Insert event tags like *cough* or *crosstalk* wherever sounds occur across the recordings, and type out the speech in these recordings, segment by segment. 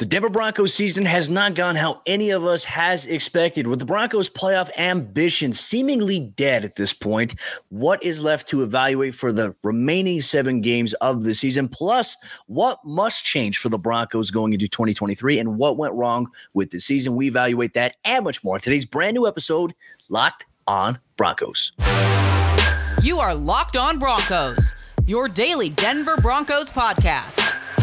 The Denver Broncos season has not gone how any of us has expected. With the Broncos playoff ambition seemingly dead at this point, what is left to evaluate for the remaining 7 games of the season plus what must change for the Broncos going into 2023 and what went wrong with the season? We evaluate that and much more. Today's brand new episode Locked on Broncos. You are Locked on Broncos, your daily Denver Broncos podcast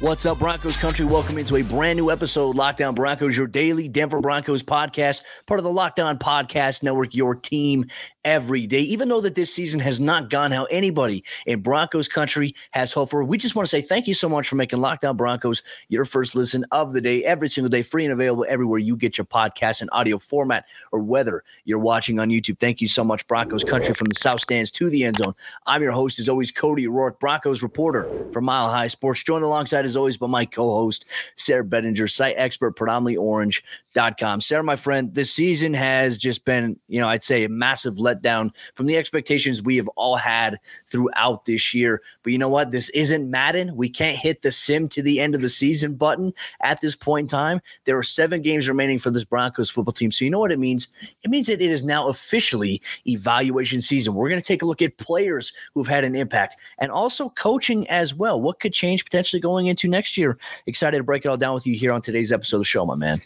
What's up, Broncos country? Welcome into a brand new episode, Locked On Broncos, your daily Denver Broncos podcast, part of the Locked On Podcast Network, your team every day. Even though that this season has not gone how anybody in Broncos country has hoped for, we just want to say thank you so much for making Locked On Broncos your first listen of the day, every single day, free and available everywhere you get your podcast in audio format or whether you're watching on YouTube. Thank you so much, Broncos country, from the South Stands to the end zone. I'm your host, as always, Cody Roark, Broncos reporter for Mile High Sports, joined alongside as always, by my co host, Sayre Bedinger, site expert, predominantly orange.com. Sayre, my friend, this season has just been, you know, I'd say a massive letdown from the expectations we have all had throughout this year. But you know what? This isn't Madden. We can't hit the sim to the end of the season button at this point in time. There are seven games remaining for this Broncos football team. So you know what it means? It means that it is now officially evaluation season. We're going to take a look at players who've had an impact and also coaching as well. What could change potentially going into next year? Excited to break it all down with you here on today's episode of the show, my man.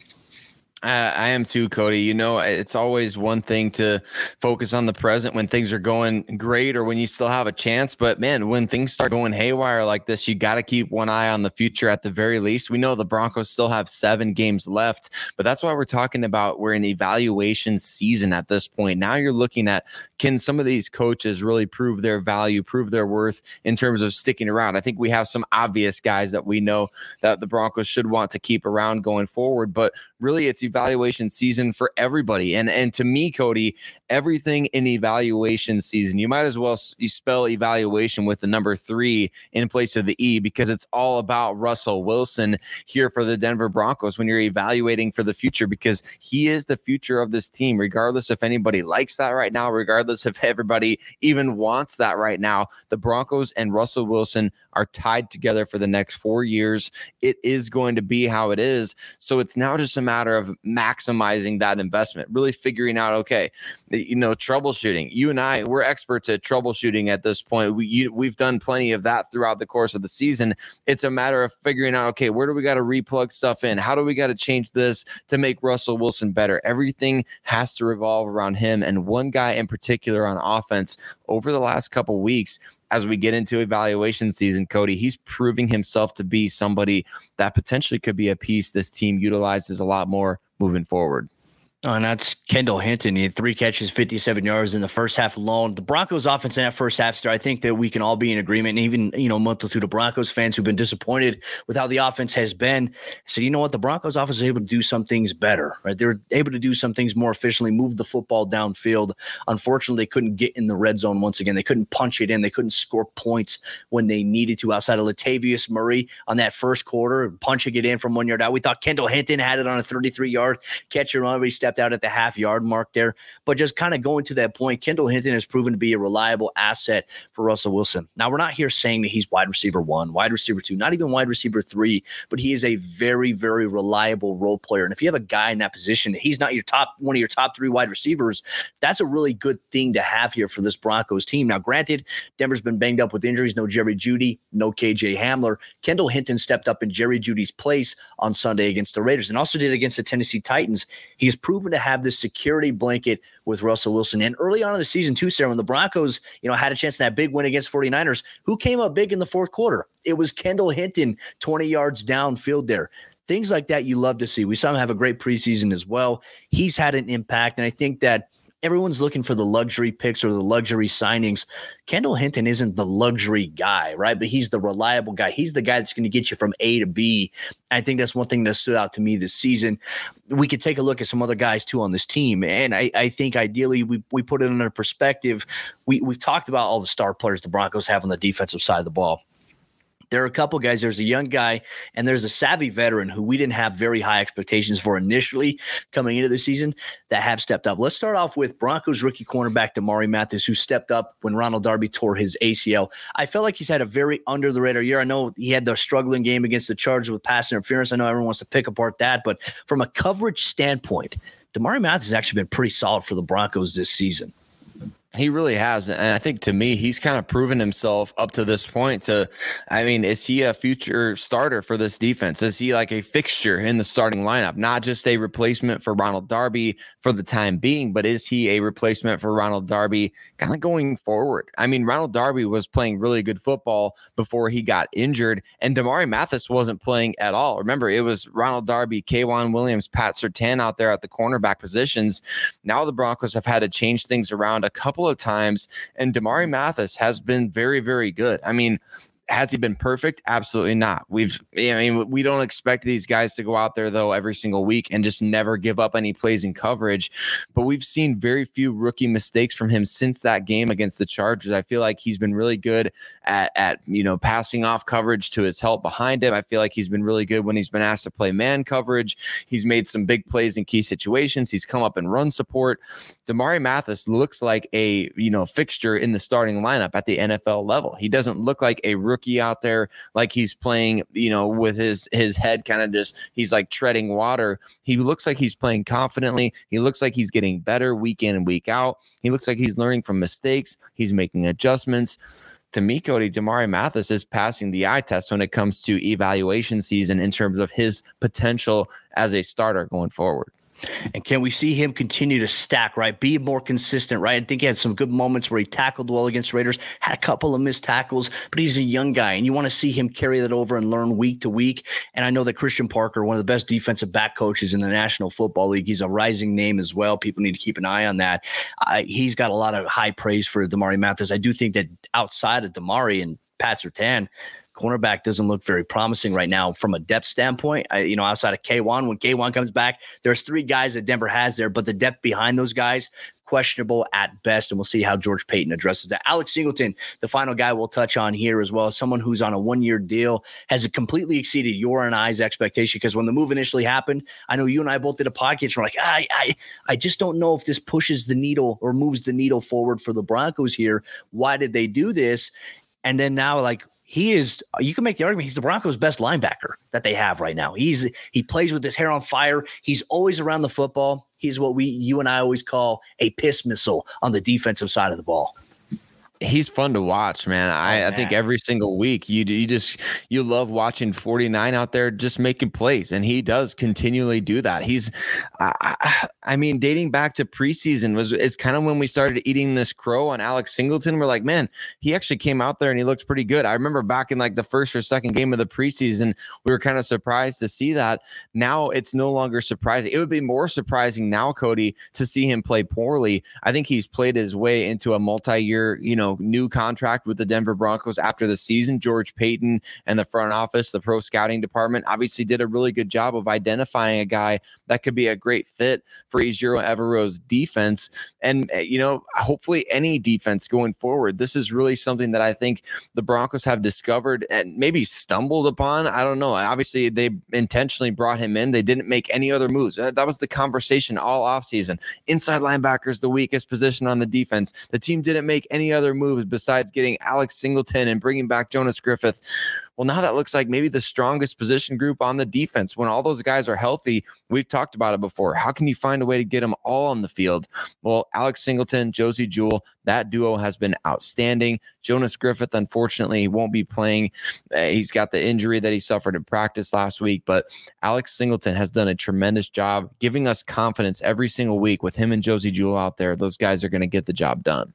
I am too, Cody. You know, it's always one thing to focus on the present when things are going great or when you still have a chance. But man, when things start going haywire like this, you got to keep one eye on the future at the very least. We know the Broncos still have seven games left, but that's why we're talking about we're in evaluation season at this point. Now you're looking at can some of these coaches really prove their value, prove their worth in terms of sticking around? I think we have some obvious guys that we know that the Broncos should want to keep around going forward, but really it's evaluation season for everybody. And and to me, Cody, everything in evaluation season, you might as well spell evaluation with the number three in place of the E because it's all about Russell Wilson here for the Denver Broncos when you're evaluating for the future because he is the future of this team, regardless if anybody likes that right now, regardless if everybody even wants that right now. The Broncos and Russell Wilson are tied together for the next four years. It is going to be how it is. So it's now just a matter of maximizing that investment, really figuring out, okay, you know, troubleshooting. You and I, we're experts at troubleshooting at this point. We you, we've done plenty of that throughout the course of the season. It's a matter of figuring out, okay, where do we got to replug stuff in? How do we got to change this to make Russell Wilson better? Everything has to revolve around him. And one guy in particular on offense over the last couple weeks as we get into evaluation season, Cody, he's proving himself to be somebody that potentially could be a piece this team utilizes a lot more moving forward. Oh, and that's Kendall Hinton. He had three catches, 57 yards in the first half alone. The Broncos offense in that first half I think that we can all be in agreement. And even, you know, multitude of Broncos fans who've been disappointed with how the offense has been. So, you know what? The Broncos offense is able to do some things better, right? They're able to do some things more efficiently, move the football downfield. Unfortunately, they couldn't get in the red zone once again. They couldn't punch it in. They couldn't score points when they needed to outside of Latavius Murray on that first quarter, punching it in from one yard out. We thought Kendall Hinton had it on a 33 yard catch and run, stepped out at the half yard mark there. But just kind of going to that point, Kendall Hinton has proven to be a reliable asset for Russell Wilson. Now, we're not here saying that he's wide receiver one, wide receiver two, not even wide receiver three, but he is a very, very reliable role player. And if you have a guy in that position, he's not your top one of your top three wide receivers. That's a really good thing to have here for this Broncos team. Now, granted, Denver's been banged up with injuries. No Jerry Jeudy, no KJ Hamler. Kendall Hinton stepped up in Jerry Jeudy's place on Sunday against the Raiders and also did against the Tennessee Titans. He has to have this security blanket with Russell Wilson. And early on in the season, too, Sayre, when the Broncos, you know, had a chance in that big win against 49ers, who came up big in the fourth quarter? It was Kendall Hinton, 20 yards downfield there. Things like that you love to see. We saw him have a great preseason as well. He's had an impact. And I think that everyone's looking for the luxury picks or the luxury signings. Kendall Hinton isn't the luxury guy, right? But he's the reliable guy. He's the guy that's going to get you from A to B. I think that's one thing that stood out to me this season. We could take a look at some other guys too on this team. And I, I think ideally we, we put it in a perspective. We, we've talked about all the star players the Broncos have on the defensive side of the ball there are a couple guys. There's a young guy and there's a savvy veteran who we didn't have very high expectations for initially coming into the season that have stepped up. Let's start off with Broncos rookie cornerback Damarri Mathis, who stepped up when Ronald Darby tore his ACL. I felt like he's had a very under the radar year. I know he had the struggling game against the Chargers with pass interference. I know everyone wants to pick apart that, but from a coverage standpoint, Damarri Mathis has actually been pretty solid for the Broncos this season. He really has. And I think to me, he's kind of proven himself up to this point. To, I mean, is he a future starter for this defense? Is he like a fixture in the starting lineup, not just a replacement for Ronald Darby for the time being, but is he a replacement for Ronald Darby kind of going forward? I mean, Ronald Darby was playing really good football before he got injured, and Damarri Mathis wasn't playing at all. Remember, it was Ronald Darby, K'Waun Williams, Pat Surtain out there at the cornerback positions. Now the Broncos have had to change things around a couple couple of times, and Damarri Mathis has been very, very good. I mean, has he been perfect? Absolutely not. We've, I mean, we don't expect these guys to go out there though every single week and just never give up any plays in coverage. But we've seen very few rookie mistakes from him since that game against the Chargers. I feel like he's been really good at, at you know, passing off coverage to his help behind him. I feel like he's been really good when he's been asked to play man coverage. He's made some big plays in key situations. He's come up and run support. Damarri Mathis looks like a, you know, fixture in the starting lineup at the NFL level. He doesn't look like a rookie rookie out there like he's playing, you know, with his his head kind of just he's like treading water. He looks like he's playing confidently. He looks like he's getting better week in and week out. He looks like he's learning from mistakes. He's making adjustments to me, Cody, Damarri Mathis is passing the eye test when it comes to evaluation season in terms of his potential as a starter going forward. And can we see him continue to stack, right? Be more consistent, right? I think he had some good moments where he tackled well against Raiders, had a couple of missed tackles, but he's a young guy, and you want to see him carry that over and learn week to week. And I know that Christian Parker, one of the best defensive back coaches in the National Football League, he's a rising name as well. People need to keep an eye on that. Uh, he's got a lot of high praise for Damarri Mathis. I do think that outside of Damarri and Pat Surtain, cornerback doesn't look very promising right now from a depth standpoint. I, you know, outside of K'Waun, when K'Waun comes back, there's three guys that Denver has there, but the depth behind those guys, questionable at best. And we'll see how George Paton addresses that. Alex Singleton, the final guy we'll touch on here as well, someone who's on a one year deal, has completely exceeded your and I's expectation. Because when the move initially happened, I know you and I both did a podcast. We're like, I, I, I just don't know if this pushes the needle or moves the needle forward for the Broncos here. Why did they do this? And then now, like, he is you can make the argument he's the Broncos best linebacker that they have right now. He's he plays with his hair on fire. He's always around the football. He's what we you and I always call a piss missile on the defensive side of the ball he's fun to watch, man. I, oh, I think every single week you you just you love watching 49 out there just making plays, and he does continually do that. He's, I, I mean, dating back to preseason was is kind of when we started eating this crow on Alex Singleton. We're like, man, he actually came out there and he looked pretty good. I remember back in like the first or second game of the preseason, we were kind of surprised to see that. Now it's no longer surprising. It would be more surprising now, Cody, to see him play poorly. I think he's played his way into a multi-year, you know new contract with the Denver Broncos after the season. George Paton and the front office, the pro scouting department, obviously did a really good job of identifying a guy that could be a great fit Ejiro Evero's defense. And, eh, you know, hopefully any defense going forward. This is really something that I think the Broncos have discovered and maybe stumbled upon. I don't know. Obviously, they intentionally brought him in. They didn't make any other moves. That was the conversation all offseason. Inside linebackers, the weakest position on the defense. The team didn't make any other moves besides getting Alex Singleton and bringing back Jonas Griffith. Well, now that looks like maybe the strongest position group on the defense. When all those guys are healthy, we've talked about it before. How can you find a way to get them all on the field? Well, Alex Singleton, Josey Jewell, that duo has been outstanding. Jonas Griffith, unfortunately, won't be playing. Uh, he's got the injury that he suffered in practice last week, but Alex Singleton has done a tremendous job giving us confidence every single week with him and Josey Jewell out there. Those guys are going to get the job done.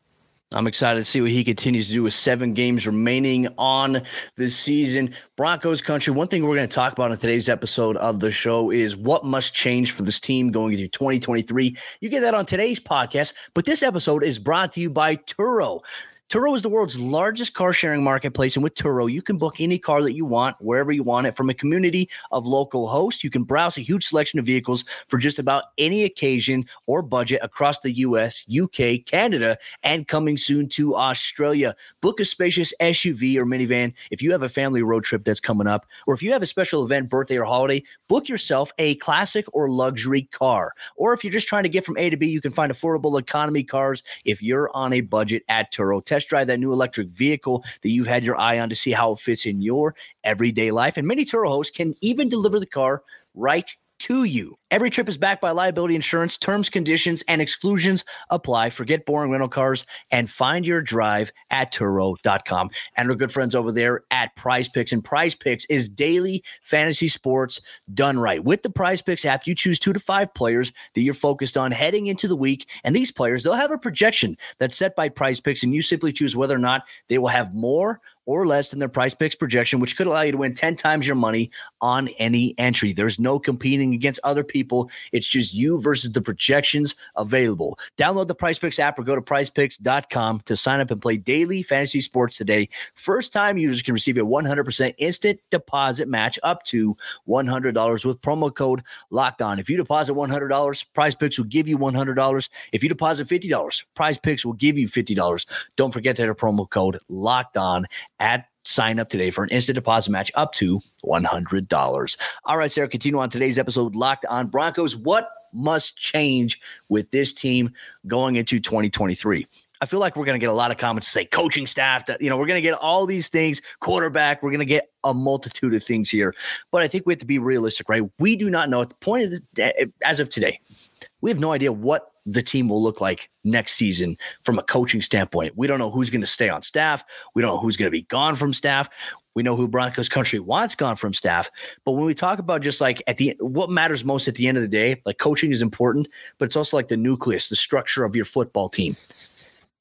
I'm excited to see what he continues to do with seven games remaining on the season. Broncos country. One thing we're going to talk about in today's episode of the show is what must change for this team going into 2023. You get that on today's podcast, but this episode is brought to you by Turo. Turo is the world's largest car sharing marketplace. And with Turo, you can book any car that you want, wherever you want it, from a community of local hosts. You can browse a huge selection of vehicles for just about any occasion or budget across the US, UK, Canada, and coming soon to Australia. Book a spacious SUV or minivan if you have a family road trip that's coming up, or if you have a special event, birthday, or holiday, book yourself a classic or luxury car. Or if you're just trying to get from A to B, you can find affordable economy cars if you're on a budget at Turo. Drive that new electric vehicle that you've had your eye on to see how it fits in your everyday life. And many Turo hosts can even deliver the car right to you. Every trip is backed by liability insurance. Terms, conditions, and exclusions apply. Forget boring rental cars and find your drive at Turo.com. And our good friends over there at Prize Picks. And Prize Picks is daily fantasy sports done right. With the Prize Picks app, you choose two to five players that you're focused on heading into the week. And these players, they'll have a projection that's set by Prize Picks, and you simply choose whether or not they will have more or less than their Prize Picks projection, which could allow you to win 10 times your money on any entry. There's no competing against other people. It's just you versus the projections available. Download the Prize Picks app or go to prizepicks.com to sign up and play daily fantasy sports today. First time users can receive a 100% instant deposit match up to $100 with promo code locked on. If you deposit $100, Prize Picks will give you $100. If you deposit $50, Prize Picks will give you $50. Don't forget that promo code locked on at sign up today for an instant deposit match up to $100. All right, Sayre, continue on today's episode Locked on Broncos. What must change with this team going into 2023? I feel like we're going to get a lot of comments to say coaching staff that, you know, we're going to get all these things, quarterback, we're going to get a multitude of things here. But I think we have to be realistic, right? We do not know at the point of the, eh, as of today, we have no idea what the team will look like next season from a coaching standpoint. We don't know who's going to stay on staff. We don't know who's going to be gone from staff. We know who Broncos country wants gone from staff. But when we talk about just like at the what matters most at the end of the day, like coaching is important, but it's also like the nucleus, the structure of your football team.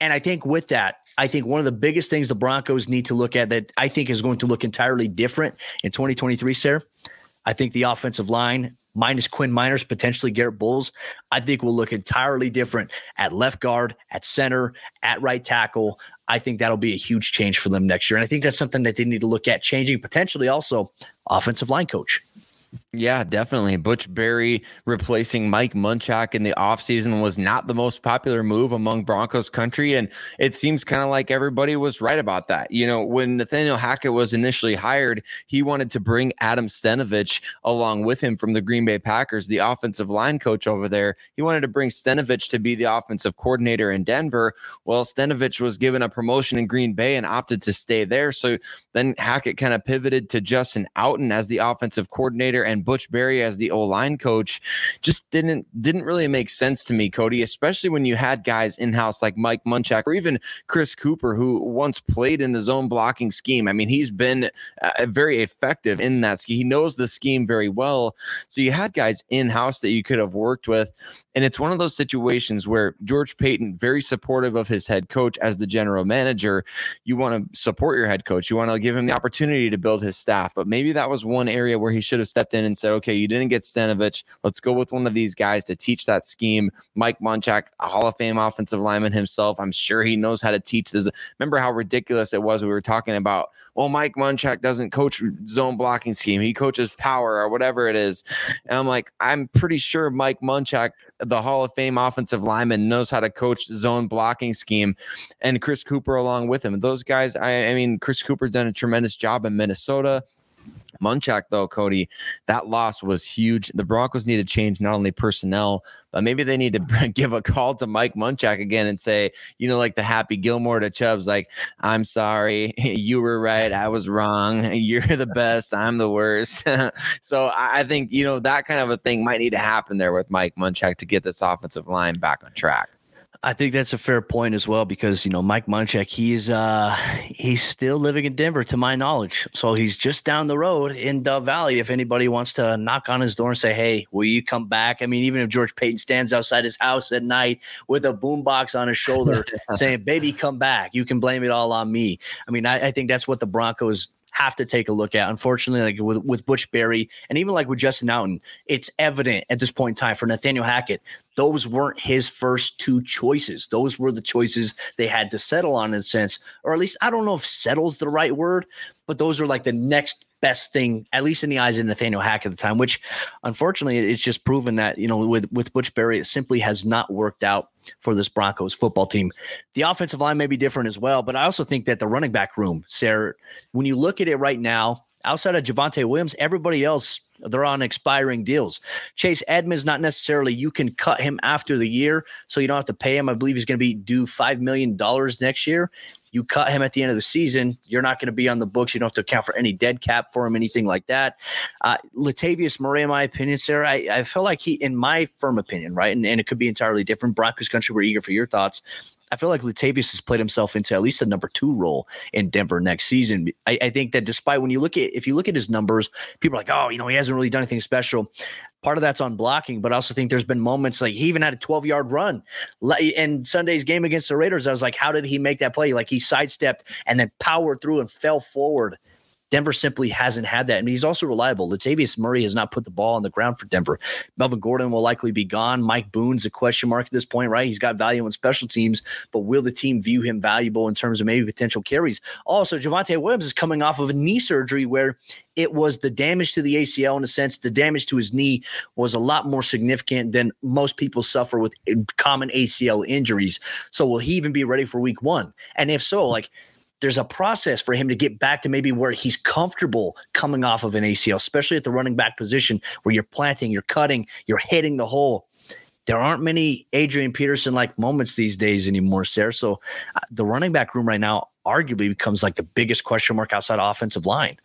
And I think with that, I think one of the biggest things the Broncos need to look at that I think is going to look entirely different in 2023, Sayre. I think the offensive line minus Quinn Meinerz, potentially Garrett Bolles, I think will look entirely different at left guard, at center, at right tackle. I think that'll be a huge change for them next year. And I think that's something that they need to look at changing, potentially also offensive line coach. Yeah, definitely. Butch Barry replacing Mike Munchak in the offseason was not the most popular move among Broncos country. And it seems kind of like everybody was right about that. You know, when Nathaniel Hackett was initially hired, he wanted to bring Adam Stenavich along with him from the Green Bay Packers, the offensive line coach over there. He wanted to bring Stenavich to be the offensive coordinator in Denver. Well, Stenavich was given a promotion in Green Bay and opted to stay there. So then Hackett kind of pivoted to Justin Outten as the offensive coordinator and Butch Barry as the O line coach just didn't didn't really make sense to me, Cody. Especially when you had guys in house like Mike Munchak or even Chris Cooper, who once played in the zone blocking scheme. I mean, he's been uh, very effective in that scheme. He knows the scheme very well. So you had guys in house that you could have worked with, and it's one of those situations where George Paton, very supportive of his head coach as the general manager, you want to support your head coach. You want to give him the opportunity to build his staff. But maybe that was one area where he should have stepped in and said, okay, you didn't get Stenavich. Let's go with one of these guys to teach that scheme. Mike Munchak, a Hall of Fame offensive lineman himself. I'm sure he knows how to teach this. Remember how ridiculous it was? We were talking about, well, Mike Munchak doesn't coach zone blocking scheme. He coaches power or whatever it is. And I'm like, I'm pretty sure Mike Munchak, the Hall of Fame offensive lineman, knows how to coach zone blocking scheme. And Chris Cooper along with him. Those guys, I, I mean, Chris Cooper's done a tremendous job in Minnesota. Munchak, though, Cody, that loss was huge. The Broncos need to change not only personnel, but maybe they need to *laughs* give a call to Mike Munchak again and say, you know, like the Happy Gilmore to Chubbs, like, I'm sorry, *laughs* you were right, I was wrong. *laughs* You're the best, I'm the worst. so I think, you know, that kind of a thing might need to happen there with Mike Munchak to get this offensive line back on track. I think that's a fair point as well because you know Mike Munchak he's uh he's still living in Denver to my knowledge. So he's just down the road in Dove Valley. If anybody wants to knock on his door and say hey will you come back? I mean even if George Paton stands outside his house at night with a boombox on his shoulder *laughs* saying baby come back. You can blame it all on me. I mean I, I think that's what the Broncos have to take a look at. Unfortunately, like with, with Butch Barry and even like with Justin Outten, it's evident at this point in time for Nathaniel Hackett, those weren't his first two choices. Those were the choices they had to settle on in a sense, or at least I don't know if settle's the right word, but those are like the next best thing, at least in the eyes of Nathaniel Hack at the time, which unfortunately it's just proven that, you know, with, with Butch Barry, it simply has not worked out for this Broncos football team. The offensive line may be different as well, but I also think that the running back room, Sayre, when you look at it right now, outside of Javonte Williams, everybody else they're on expiring deals. Chase Edmonds, not necessarily. You can cut him after the year, so you don't have to pay him. I believe he's going to be due $5 million next year. You cut him at the end of the season. You're not going to be on the books. You don't have to account for any dead cap for him, anything like that. Uh, Latavius Murray, in my opinion, Sayre, I, I feel like he, in my firm opinion, right, and, and it could be entirely different. Broncos country, we're eager for your thoughts. I feel like Latavius has played himself into at least a number two role in Denver next season. I, I, think that despite when you look at if you look at his numbers, people are like, oh, you know, he hasn't really done anything special part of that's on blocking, but I also think there's been moments like he even had a 12 yard run in Sunday's game against the Raiders. I was like, how did he make that play? Like he sidestepped and then powered through and fell forward Denver simply hasn't had that. And he's also reliable. Latavius Murray has not put the ball on the ground for Denver. Melvin Gordon will likely be gone. Mike Boone's a question mark at this point, right? He's got value in special teams, but will the team view him valuable in terms of maybe potential carries? Also, Javonte Williams is coming off of a knee surgery where it was the damage to the ACL in a sense, the damage to his knee was a lot more significant than most people suffer with common ACL injuries. So will he even be ready for week one? And if so, like there's a process for him to get back to maybe where he's comfortable coming off of an ACL, especially at the running back position where you're planting, you're cutting, you're hitting the hole. There aren't many Adrian Peterson like moments these days anymore, Sayre. So uh, the running back room right now arguably becomes like the biggest question mark outside offensive line.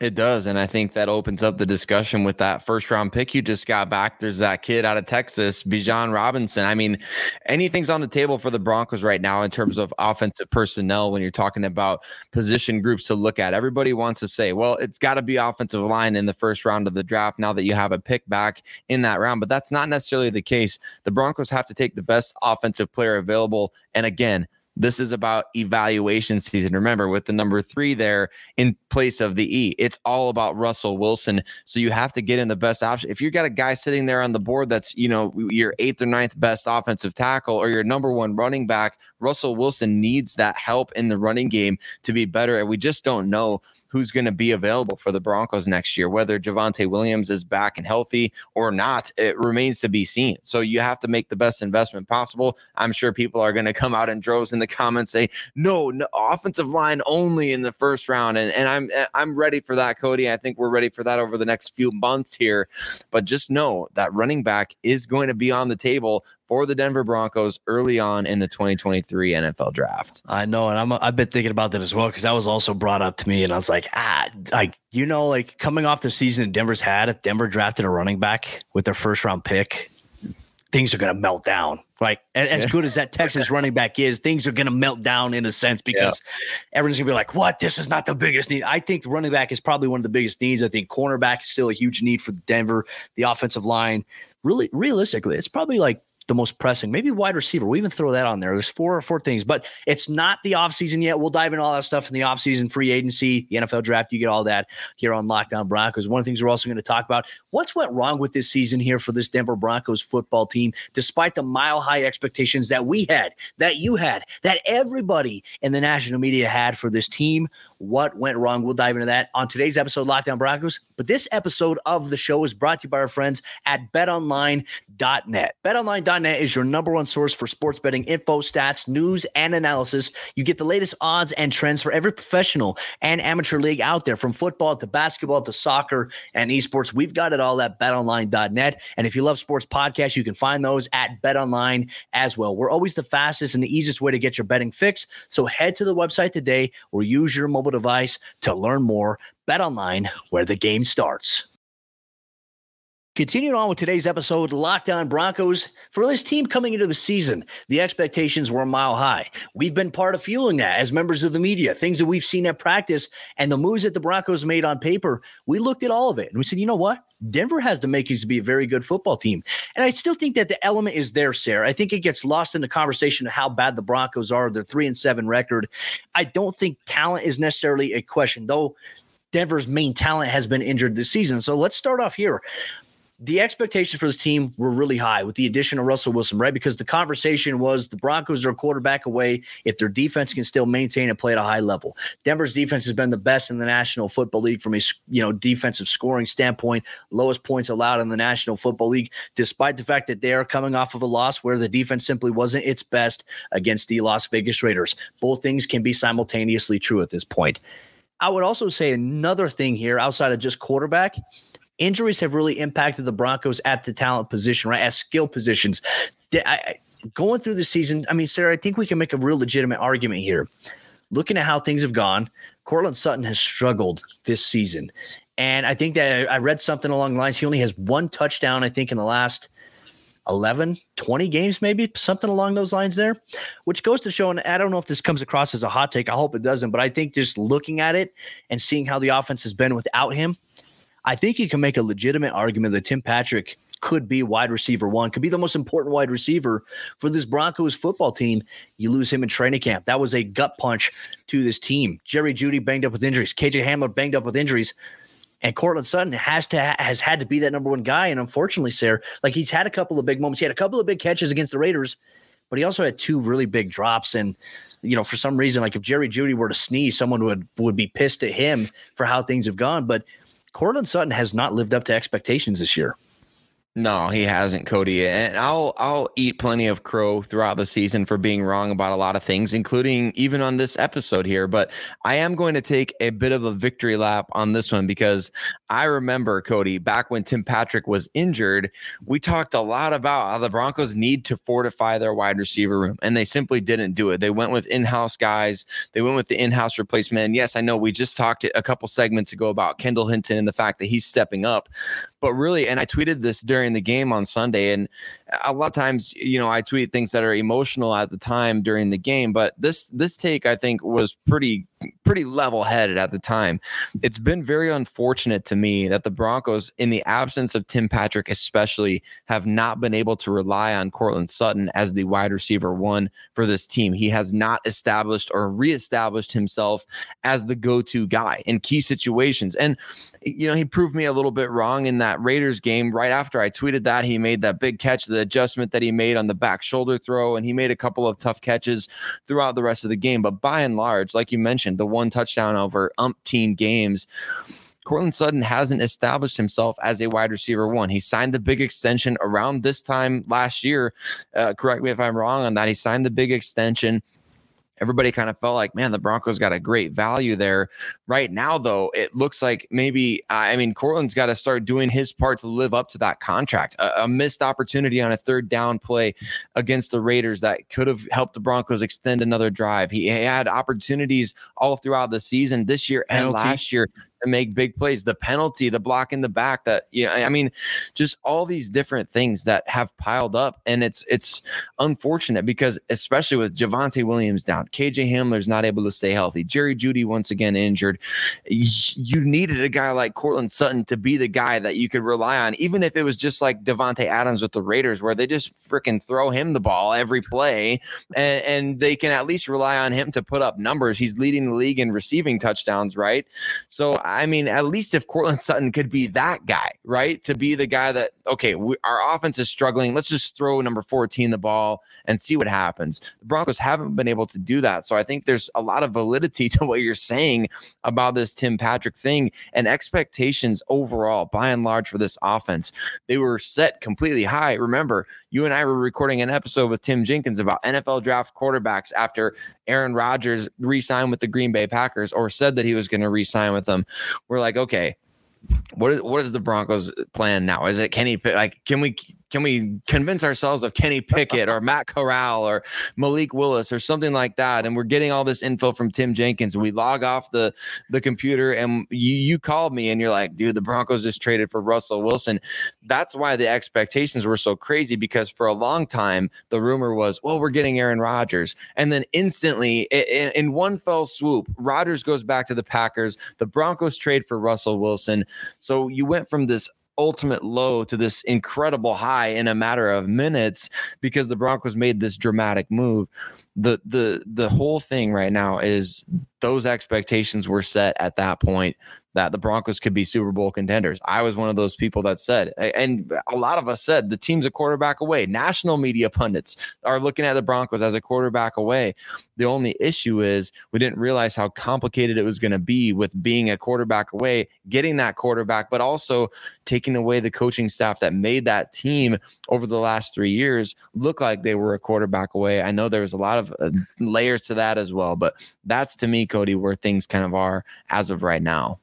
It does. And I think that opens up the discussion with that first round pick you just got back. There's that kid out of Texas, Bijan Robinson. I mean, anything's on the table for the Broncos right now in terms of offensive personnel when you're talking about position groups to look at. Everybody wants to say, well, it's got to be offensive line in the first round of the draft now that you have a pick back in that round. But that's not necessarily the case. The Broncos have to take the best offensive player available. And again, this is about evaluation season. Remember, with the number three there in place of the E, it's all about Russell Wilson. So you have to get in the best option. If you've got a guy sitting there on the board that's, you know, your eighth or ninth best offensive tackle or your number one running back, Russell Wilson needs that help in the running game to be better. And we just don't know who's going to be available for the Broncos next year. Whether Javonte Williams is back and healthy or not, it remains to be seen. So you have to make the best investment possible. I'm sure people are going *laughs* to come out in droves in the comments say, no, no, offensive line only in the first round. And, and I'm eh, I'm ready for that, Cody. I think we're ready for that over the next few months here. But just know that running back is going to be on the table for the Denver Broncos early on in the 2023 NFL draft. I know, and I'm I've been thinking about that as well because that was also brought up to me, and I was like, ah, like you know, like coming off the season that Denver's had, if Denver drafted a running back with their first round pick, things are going to melt down. Like as good as that Texas running back is, things are going to melt down in a sense because yeah. everyone's going to be like, "What? This is not the biggest need." I think running back is probably one of the biggest needs. I think cornerback is still a huge need for Denver. The offensive line, really, realistically, it's probably like the most pressing. Maybe wide receiver. We even throw that on there. There's four or four things, but it's not the offseason yet. We'll dive into all that stuff in the offseason, free agency, the NFL draft. You get all that here on Locked On Broncos. One of the things we're also going to talk about what's went wrong with this season here for this Denver Broncos football team, despite the mile high expectations that we had, that you had, that everybody in the national media had for this team. What went wrong? We'll dive into that on today's episode, Locked On Broncos. But this episode of the show is brought to you by our friends at betonline.net. Betonline.net is your number one source for sports betting info, stats, news, and analysis. You get the latest odds and trends for every professional and amateur league out there, from football to basketball to soccer and esports. We've got it all at betonline.net. And if you love sports podcasts, you can find those at betonline as well. We're always the fastest and the easiest way to get your betting fix. So head to the website today or use your mobile device to learn more. Bet online where the game starts. Continuing on with today's episode, Locked On Broncos. For this team coming into the season, the expectations were a mile high. We've been part of fueling that as members of the media, things that we've seen at practice and the moves that the Broncos made on paper. We looked at all of it and we said, you know what? Denver has the makings to be a very good football team. And I still think that the element is there, Sayre. I think it gets lost in the conversation of how bad the Broncos are, their three and seven record. I don't think talent is necessarily a question, though Denver's main talent has been injured this season. So let's start off here the expectations for this team were really high with the addition of Russell Wilson, right? Because the conversation was the Broncos are a quarterback away if their defense can still maintain and play at a high level. Denver's defense has been the best in the National Football League from a you know defensive scoring standpoint, lowest points allowed in the National Football League, despite the fact that they are coming off of a loss where the defense simply wasn't its best against the Las Vegas Raiders. Both things can be simultaneously true at this point. I would also say another thing here outside of just quarterback injuries have really impacted the Broncos at the talent position, right? At skill positions. I, going through the season, I mean, Sayre, I think we can make a real legitimate argument here. Looking at how things have gone, Courtland Sutton has struggled this season. And I think that I read something along the lines. He only has one touchdown, I think, in the last 11, 20 games, maybe something along those lines there, which goes to show. And I don't know if this comes across as a hot take. I hope it doesn't. But I think just looking at it and seeing how the offense has been without him, I think you can make a legitimate argument that Tim Patrick could be wide receiver one, could be the most important wide receiver for this Broncos football team. You lose him in training camp. That was a gut punch to this team. Jerry Jeudy banged up with injuries. KJ Hamler banged up with injuries. And Courtland Sutton has to has had to be that number one guy. And unfortunately, Sayre, like he's had a couple of big moments. He had a couple of big catches against the Raiders, but he also had two really big drops. And you know, for some reason, like if Jerry Jeudy were to sneeze, someone would would be pissed at him for how things have gone. But Courtland Sutton has not lived up to expectations this year. No, he hasn't, Cody. And I'll I'll eat plenty of crow throughout the season for being wrong about a lot of things, including even on this episode here. But I am going to take a bit of a victory lap on this one because I remember, Cody, back when Tim Patrick was injured, we talked a lot about how the Broncos need to fortify their wide receiver room, and they simply didn't do it. They went with in-house guys, they went with the in-house replacement. And yes, I know we just talked a couple segments ago about Kendall Hinton and the fact that he's stepping up. But really, and I tweeted this during the game on Sunday, and a lot of times, you know, I tweet things that are emotional at the time during the game, but this this take I think was pretty pretty level headed at the time. It's been very unfortunate to me that the Broncos, in the absence of Tim Patrick, especially, have not been able to rely on Courtland Sutton as the wide receiver one for this team. He has not established or reestablished himself as the go to guy in key situations. And, you know, he proved me a little bit wrong in that Raiders game. Right after I tweeted that, he made that big catch, the adjustment that he made on the back shoulder throw, and he made a couple of tough catches throughout the rest of the game. But by and large, like you mentioned, the one touchdown over umpteen games. Courtland Sutton hasn't established himself as a wide receiver one. He signed the big extension around this time last year. Uh, correct me if I'm wrong on that. He signed the big extension everybody kind of felt like, man, the Broncos got a great value there. Right now, though, it looks like maybe, I mean, Courtland's got to start doing his part to live up to that contract. A, a, missed opportunity on a third down play against the Raiders that could have helped the Broncos extend another drive. He, he had opportunities all throughout the season this year and Penalty. last year make big plays. The penalty, the block in the back, that you know, I mean, just all these different things that have piled up, and it's it's unfortunate because especially with Javonte Williams down, KJ Hamler's not able to stay healthy, Jerry Jeudy once again injured. You needed a guy like Courtland Sutton to be the guy that you could rely on, even if it was just like Davante Adams with the Raiders, where they just freaking throw him the ball every play, and, and they can at least rely on him to put up numbers. He's leading the league in receiving touchdowns, right? So I mean, at least if Courtland *laughs* Sutton could be that guy, right? To be the guy that, okay, we, our offense is struggling. Let's just throw number 14 the ball and see what happens. The Broncos haven't been able to do that. So I think there's a lot of validity *laughs* to what you're saying about this Tim Patrick thing and expectations overall, by and large, for this offense. They were set completely high. Remember, you and I were recording an episode with Tim Jenkins about NFL draft quarterbacks after Aaron Rodgers re signed with the Green Bay Packers or said that he was going to re sign with them we're like, okay, what is what is the Broncos plan now? Is it Kenny like can we can we convince ourselves of Kenny Pickett or Matt Corral or Malik Willis or something like that? And we're getting all this info from Tim Jenkins. We log off the the computer and you you called me and you're like, dude, the Broncos just traded for Russell Wilson. That's why the expectations were so crazy because for a long time the rumor was, well, we're getting Aaron Rodgers, and then instantly in, in one fell swoop, Rodgers goes back to the Packers. The Broncos trade for Russell Wilson. So you went from this ultimate low to this incredible high in a matter of minutes because the Broncos made this dramatic move. The the the whole thing right now is those expectations were set at that point that the Broncos could be Super Bowl contenders. I was one of those people that said, and a lot of us said the team's a quarterback away. National media pundits are looking at the Broncos as a quarterback away. The only issue is we didn't realize how complicated it was going to be with being a quarterback away, getting that quarterback, but also taking away the coaching staff that made that team over the last three years look like they were a quarterback away. I know there was a lot of uh, layers to that as well, but that's to me, Cody, where things kind of are as of right now.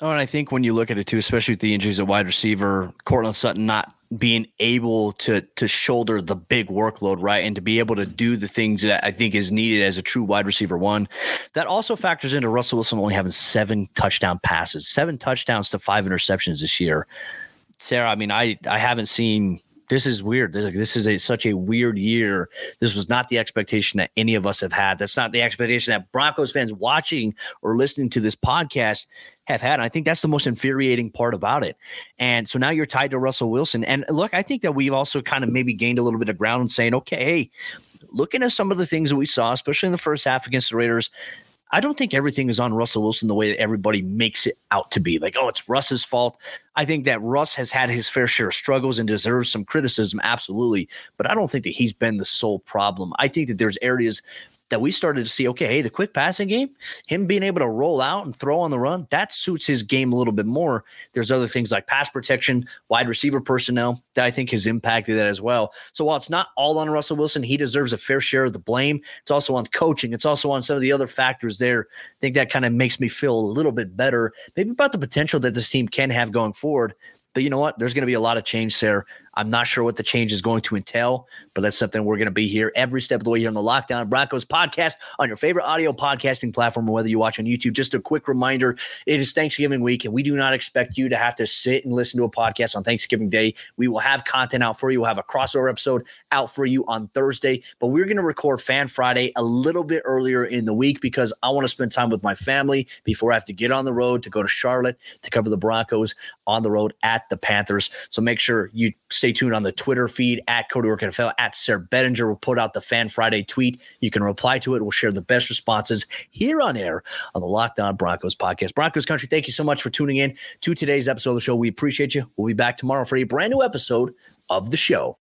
Oh, and I think when you look at it too, especially with the injuries at wide receiver, Courtland Sutton not being able to to shoulder the big workload, right, and to be able to do the things that I think is needed as a true wide receiver one. That also factors into Russell Wilson only having seven touchdown passes, seven touchdowns to five interceptions this year. Sayre, I mean, I I haven't seen this is weird. This, this is a, such a weird year. This was not the expectation that any of us have had. That's not the expectation that Broncos fans watching or listening to this podcast have had. And I think that's the most infuriating part about it. And so now you're tied to Russell Wilson. And look, I think that we've also kind of maybe gained a little bit of ground in saying, okay, hey, looking at some of the things that we saw, especially in the first half against the Raiders, I don't think everything is on Russell Wilson the way that everybody makes it out to be. Like, oh, it's Russ's fault. I think that Russ has had his fair share of struggles and deserves some criticism, absolutely. But I don't think that he's been the sole problem. I think that there's areas that we started to see, okay, hey, the quick passing game, him being able to roll out and throw on the run, that suits his game a little bit more. There's other things like pass protection, wide receiver personnel that I think has impacted that as well. So while it's not all on Russell Wilson, he deserves a fair share of the blame. It's also on coaching. It's also on some of the other factors there. I think that kind of makes me feel a little bit better, maybe about the potential that this team can have going forward. But you know what? There's going to be a lot of change there. I'm not sure what the change is going to entail, but that's something we're going to be here every step of the way here on the Locked On Broncos podcast on your favorite audio podcasting platform or whether you watch on YouTube. Just a quick reminder it is Thanksgiving week, and we do not expect you to have to sit and listen to a podcast on Thanksgiving Day. We will have content out for you. We'll have a crossover episode out for you on Thursday, but we're going to record Fan Friday a little bit earlier in the week because I want to spend time with my family before I have to get on the road to go to Charlotte to cover the Broncos on the road at the Panthers. So make sure you stay stay tuned on the Twitter feed at Cody Roark NFL at Sayre Bedinger. We'll put out the Fan Friday tweet. You can reply to it. We'll share the best responses here on air on the Locked On Broncos podcast. Broncos country, thank you so much for tuning in to today's episode of the show. We appreciate you. We'll be back tomorrow for a brand new episode of the show.